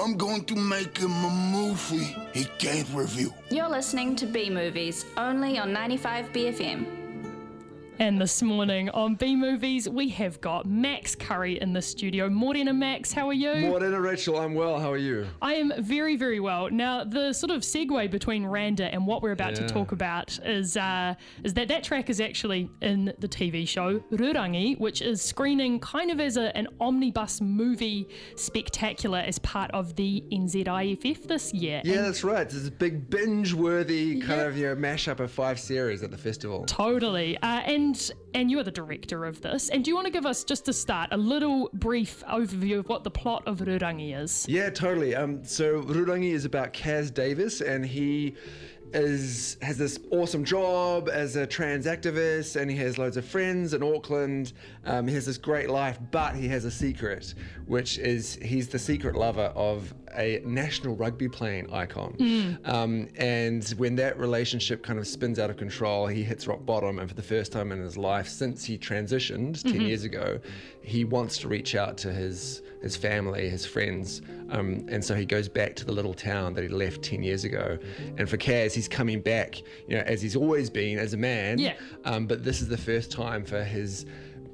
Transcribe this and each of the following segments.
I'm going to make him a movie he can't review. You're listening to B Movies, only on 95 BFM. And this morning on B Movies, we have got Max Currie in the studio. Morena Max, how are you? Morena Rachel, I'm well. How are you? I am very, very well. Now, the sort of segue between Randa and what we're about Yeah. to talk about is uh, is that that track is actually in the TV show Rurangi, which is screening kind of as a, an omnibus movie spectacular as part of the NZIFF this year. Yeah, And that's right. It's a big binge-worthy kind Yeah. of you know mashup of five series at the festival. Totally. Uh, and and you are the director of this. And do you want to give us just to start a little brief overview of what the plot of Rurangi is? Yeah, totally. Um, so Rurangi is about Caz Davis, and he is has this awesome job as a trans activist, and he has loads of friends in Auckland. Um, he has this great life, but he has a secret, which is he's the secret lover of a national rugby playing icon. Um, and when that relationship kind of spins out of control, he hits rock bottom, and for the first time in his life since he transitioned 10 years ago, he wants to reach out to his his family, his friends, um, and so he goes back to the little town that he left 10 years ago. And for Caz, he's coming back, you know, as he's always been as a man. Yeah. Um, but this is the first time for his,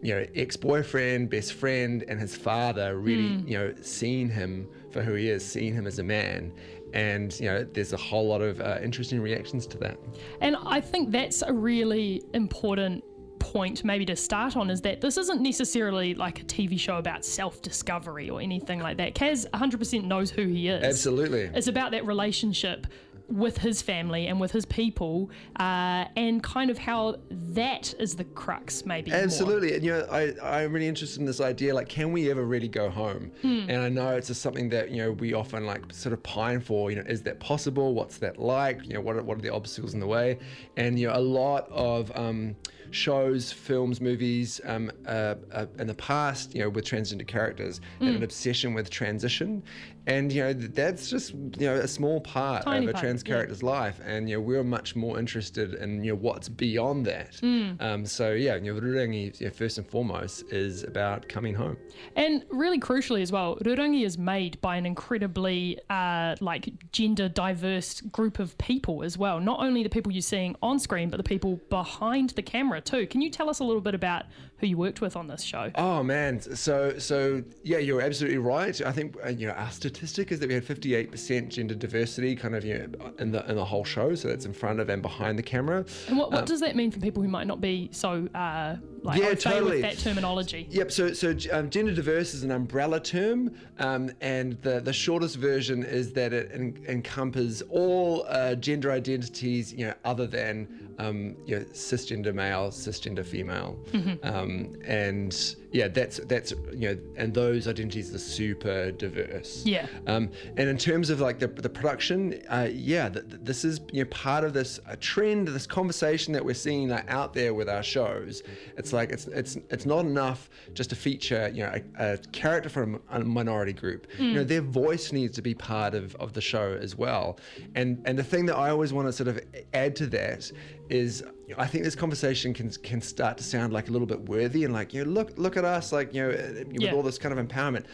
you know, ex-boyfriend, best friend, and his father really, you know, seeing him for who he is, seeing him as a man. And you know, there's a whole lot of uh, interesting reactions to that. And I think that's a really important point maybe to start on is that this isn't necessarily like a TV show about self-discovery or anything like that. Caz 100% knows who he is. Absolutely. It's about that relationship with his family and with his people uh, and kind of how that is the crux maybe more. Absolutely, and you know, I I'm really interested in this idea. Like, can we ever really go home? Hmm. And I know it's just something that you know we often like sort of pine for. You know, is that possible? What's that like? You know, what are, what are the obstacles in the way? And you know, a lot of um, shows, films, movies um, uh, uh, in the past, you know, with transgender characters, had Hmm. an obsession with transition, and you know, that's just you know a small part Tiny of a part, trans yeah. character's life, and you know, we're much more interested in you know what's beyond that. Mm. Um, so yeah, you know, Rurangi, you know, first and foremost is about coming home. And really crucially as well, Rurangi is made by an incredibly uh, like gender diverse group of people as well. Not only the people you're seeing on screen, but the people behind the camera too. Can you tell us a little bit about who you worked with on this show? Oh man, so so yeah, you're absolutely right. I think uh, you know our statistic is that we had 58% gender diversity, kind of you know in the in the whole show. So that's in front of and behind the camera. And what, what does that mean for people who might not be so uh, like Um, Yeah, totally. with that terminology? Yep. So, so um, gender diverse is an umbrella term, um, and the the shortest version is that it en- encompasses all uh, gender identities, you know, other than um, you know, cisgender male, cisgender female, um, and yeah, that's that's you know, and those identities are super diverse. Yeah. Um, and in terms of like the, the production, uh, yeah, th- th- this is you know part of this uh, trend, this conversation that we're seeing like, out there with our shows. It's like it's it's it's not enough just to feature you know a, a character from a minority group. You know their voice needs to be part of, of the show as well. And and the thing that I always want to sort of add to that is I think this conversation can can start to sound like a little bit worthy and like you know look look at us like you know with Yeah. all this kind of empowerment,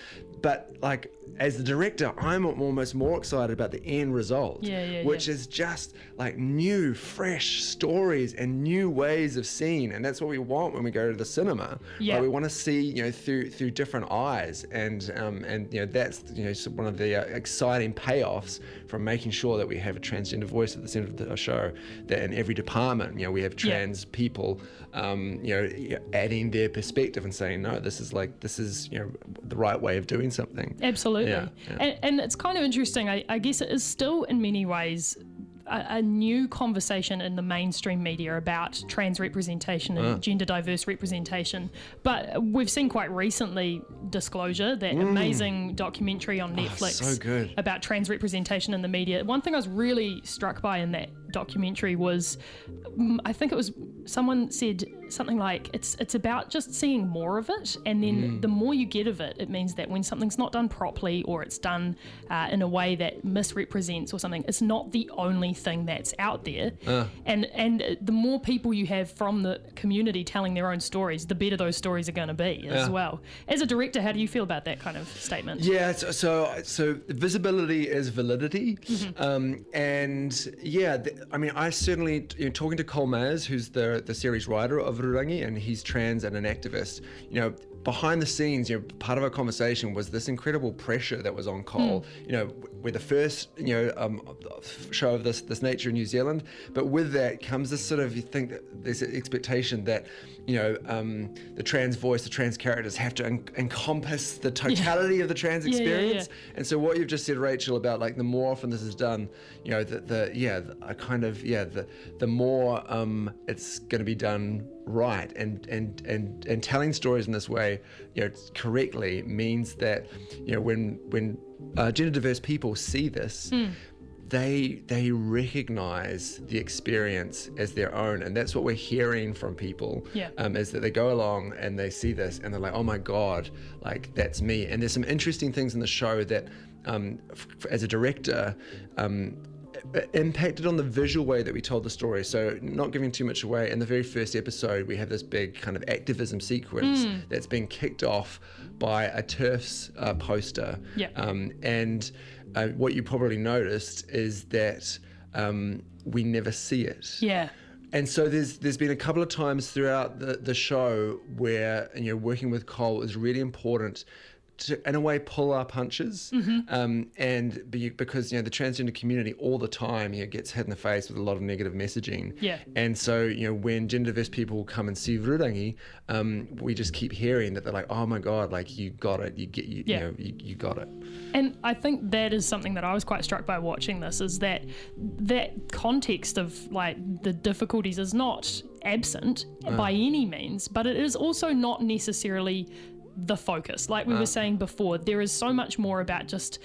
but like as the director, I'm almost more excited about the end result, Yeah, yeah, which is just like new, fresh stories and new ways of seeing, and that's what we want when we go to the cinema. Yeah. Like, we want to see you know through through different eyes, and um, and you know that's you know one of the uh, exciting payoffs from making sure that we have a transgender voice at the center of the show. That in every department, you know, we have Yeah. trans people, um, you know, adding their perspective and saying, no, this is like this is you know the right way of doing something. Absolutely. Yeah, yeah. And, and it's kind of interesting. I, I guess it is still, in many ways, a, new conversation in the mainstream media about trans representation and gender diverse representation. But we've seen quite recently Disclosure, that amazing documentary on Netflix so good. about trans representation in the media. One thing I was really struck by in that documentary was, mm, I think it was someone said something like it's it's about just seeing more of it, and then the more you get of it, it means that when something's not done properly or it's done uh, in a way that misrepresents or something, it's not the only thing that's out there, and and the more people you have from the community telling their own stories, the better those stories are going to be as Yeah. well. As a director, how do you feel about that kind of statement? Yeah, so so, so visibility is validity, um, and yeah, th- I mean, I certainly you know, talking to Cole Meyers, who's the the series writer of Rurangi, and he's trans and an activist. You know, behind the scenes, you know, part of our conversation was this incredible pressure that was on Cole. You know, we're the first you know um, show of this this nature in New Zealand, but with that comes this sort of you think that there's an expectation that you know um, the trans voice, the trans characters have to en- encompass the totality of the trans Yeah, yeah, yeah. experience. And so what you've just said, Rachel, about like the more often this is done, you know, the, the yeah, the, I kind of yeah, the the more um, it's going to be done right, and and and and telling stories in this way, you know, correctly means that you know when when uh, gender diverse people see this. Hmm. They they recognize the experience as their own, and that's what we're hearing from people. Yeah. Um, is that they go along and they see this and they're like, oh my god, like that's me. And there's some interesting things in the show that, um, f- as a director, um, impacted on the visual way that we told the story. So, not giving too much away, in the very first episode, we have this big kind of activism sequence that's been kicked off by a TERFs uh, poster. Yeah. Um, and uh, what you probably noticed is that um, we never see it. Yeah. And so there's there's been a couple of times throughout the, the show where you know working with Cole is really important to in a way pull our punches Mm-hmm. um, and be, because you know the transgender community all the time you know, gets hit in the face with a lot of negative messaging Yeah. and so you know when gender diverse people come and see Rurangi um, we just keep hearing that they're like oh my god like you got it you get you, Yeah. you know you, you got it And I think that is something that I was quite struck by watching this is that that context of like the difficulties is not absent by any means, but it is also not necessarily the focus. Like we were uh. saying before, there is so much more about just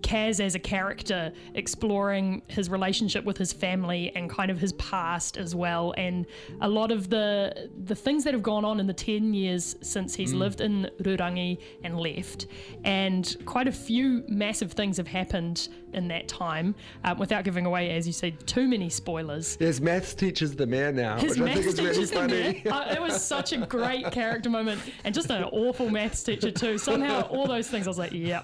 Caz as a character exploring his relationship with his family and kind of his past as well and a lot of the the things that have gone on in the 10 years since he's lived in Rurangi and left and quite a few massive things have happened in that time um, without giving away as you said too many spoilers there's maths teachers the mayor now his which I think maths is really teacher's in funny. Uh, it was such a great character moment, and just an awful maths teacher too. Somehow, all those things, I was like, yeah,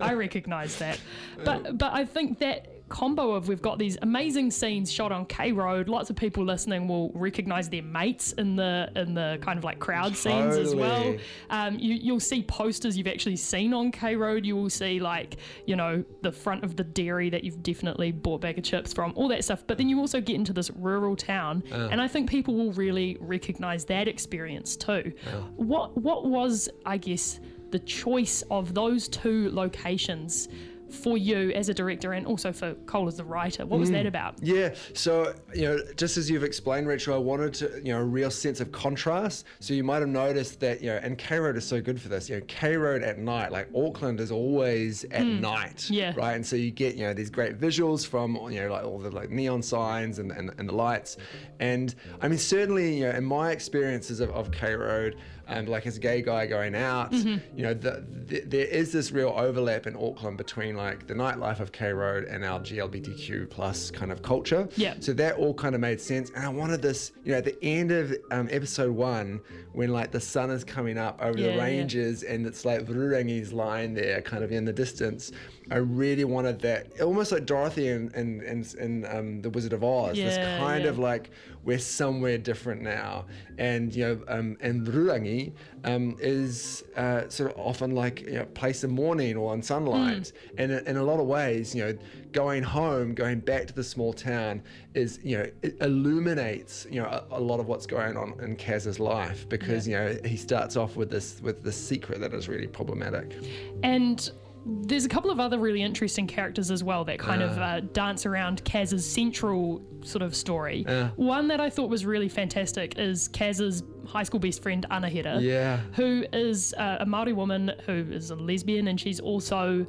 I recognise that. But but I think that combo of we've got these amazing scenes shot on K Road. Lots of people listening will recognise their mates in the in the kind of like crowd scenes as well. Um, you, you'll see posters you've actually seen on K Road. You will see like you know the front of the dairy that you've definitely bought bag of chips from, all that stuff. But then you also get into this rural town, and I think people will really recognise that experience too. What what was I guess the choice of those two locations? For you as a director, and also for Cole as the writer, what was that about? Yeah, so you know, just as you've explained, Rachel, I wanted to, you know, a real sense of contrast. So you might have noticed that, you know, and K Road is so good for this. You know, K Road at night, like Auckland is always at night, Hmm. Yeah. right? And so you get, you know, these great visuals from, you know, like all the like neon signs and and, and the lights. And I mean, certainly, you know, in my experiences of, of K Road, um, like as a gay guy going out, Mm-hmm. you know, the, the, there is this real overlap in Auckland between like the nightlife of K Road and our GLBTQ plus kind of culture. Yeah. So that all kind of made sense. And I wanted this, you know, at the end of um, episode one, when like the sun is coming up over Yeah, the yeah. ranges and it's like Rurangi's lying there kind of in the distance. I really wanted that, almost like Dorothy in, in, in, in um, The Wizard of Oz. this kind yeah. of like, we're somewhere different now. And, you know, um, and Rurangi um, is uh, sort of often like you know, place of mourning or on sunlight. Hmm. And in- in a lot of ways, you know, going home, going back to the small town is, you know, it illuminates, you know, a, a lot of what's going on in Caz's life because, you know, he starts off with this with this secret that is really problematic. And there's a couple of other really interesting characters as well that kind of uh, dance around Caz's central sort of story. One that I thought was really fantastic is Caz's high school best friend Anahera, Yeah. who is uh, a Maori woman who is a lesbian and she's also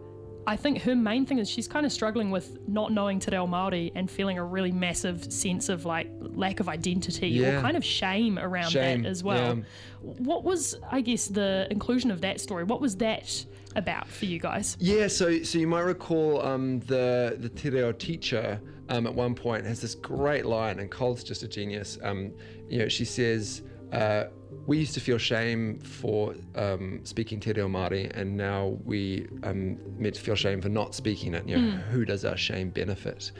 I think her main thing is she's kind of struggling with not knowing Te Reo Māori and feeling a really massive sense of like lack of identity Yeah. or kind of shame around Shame, that as well. yeah. What was, I guess, the inclusion of that story? What was that about for you guys? Yeah, so so you might recall um, the the Te Reo teacher um, at one point has this great line, and Cole's just a genius. Um, you know, she says, uh, "We used to feel shame for um, speaking Te Reo Māori, and now we um, meant to feel shame for not speaking it. You know, who does our shame benefit?"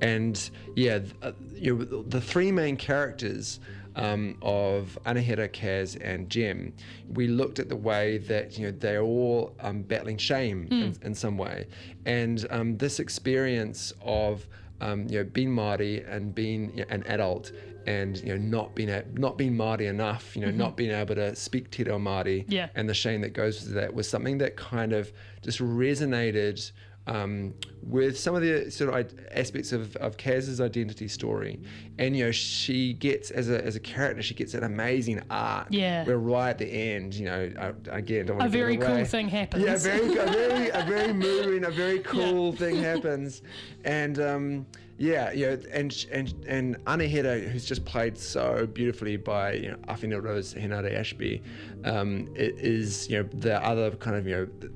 And yeah, th- uh, you know, the three main characters um, of Anahera, Caz, and Jem, we looked at the way that you know they're all um, battling shame in, in some way, and um, this experience of um, you know being Māori and being you know, an adult and you know not being a, not being Māori enough, you know not being able to speak Te Reo Māori, Yeah. and the shame that goes with that was something that kind of just resonated um, with some of the sort of aspects of, of Caz's identity story. And, you know, she gets, as a, as a character, she gets an amazing arc. Yeah. Where right at the end, you know, I, again, don't want to A to very cool thing happens. Yeah, very, a very, a very moving, a very cool thing happens. And, um, yeah, you know, and and and Anahera, who's just played so beautifully by you know Awhina Rose Henare Ashby, um, is you know the other kind of you know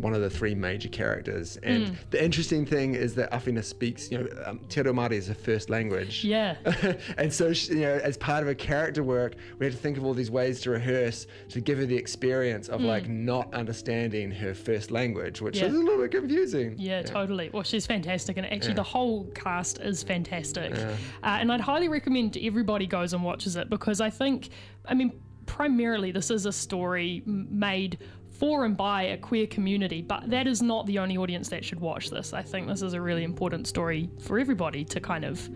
one of the three major characters. And Mm. the interesting thing is that Awhina speaks you know um, Te Reo Māori is her first language. Yeah. and so she, you know as part of her character work, we had to think of all these ways to rehearse to give her the experience of like not understanding her first language, which Mm. Yeah. is a little bit confusing. Yeah, totally. Well, she's fantastic, and actually, the whole cast is fantastic. Uh, and I'd highly recommend everybody goes and watches it because I think, I mean, primarily this is a story made for and by a queer community, but that is not the only audience that should watch this. I think this is a really important story for everybody to kind of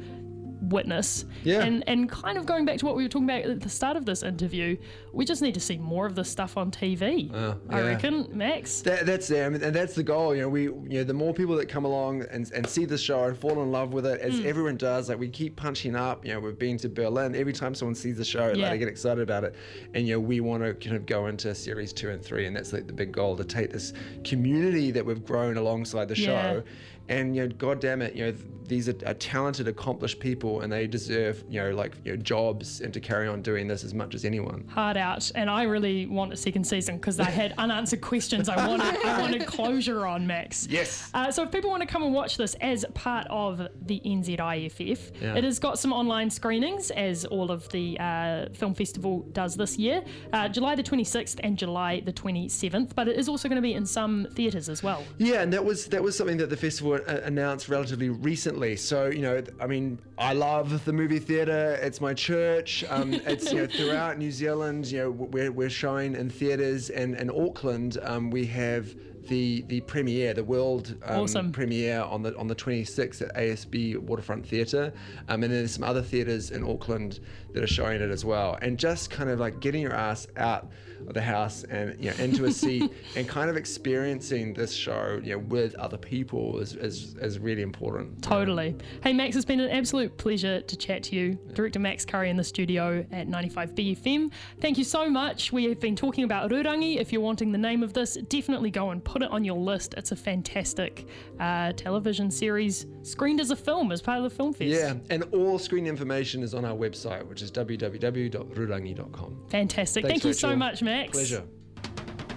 witness. Yeah. And and kind of going back to what we were talking about at the start of this interview, we just need to see more of this stuff on TV. Uh, I yeah. reckon, Max. That, that's it, I mean, and that's the goal. You know, we, you know, the more people that come along and, and see the show and fall in love with it, as mm. everyone does, like we keep punching up. You know, we've been to Berlin. Every time someone sees the show, Yeah. like, they get excited about it, and you know, we want to kind of go into series two and three, and that's like the big goal to take this community that we've grown alongside the Yeah. show. And you know, God damn it, you know, these are, are talented, accomplished people, and they deserve, you know, like you know, jobs and to carry on doing this as much as anyone. hard out, and I really want a second season because I had unanswered questions. I wanted, I wanted closure on Max. Yes. Uh, so if people want to come and watch this as part of the NZIFF, Yeah. it has got some online screenings, as all of the uh, film festival does this year, uh, July the 26th and July the 27th. But it is also going to be in some theatres as well. Yeah, and that was that was something that the festival uh, announced relatively recently. So you know, I mean, I love the movie theatre. It's my church. Um, it's you know throughout New Zealand. You know, we're, we're showing in theatres, and in Auckland, um, we have the the premiere, the world um, Awesome. premiere on the on the 26th at ASB Waterfront Theatre, um, and then there's some other theatres in Auckland that are showing it as well. And just kind of like getting your ass out of the house and you know into a seat and kind of experiencing this show you know with other people is is, is really important. Totally. Hey, Max, it's been an absolute pleasure to chat to you. Director Max Currie in the studio at 95 BFM. Thank you so much. We have been talking about Rurangi. If you're wanting the name of this, definitely go and put it on your list. It's a fantastic uh, television series screened as a film as part of the Film Fest. Yeah, and all screen information is on our website, which is www.rurangi.com. Fantastic. Thanks, Thank you so much, Max. Pleasure.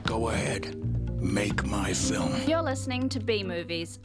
Go ahead. Make my film. You're listening to B Movies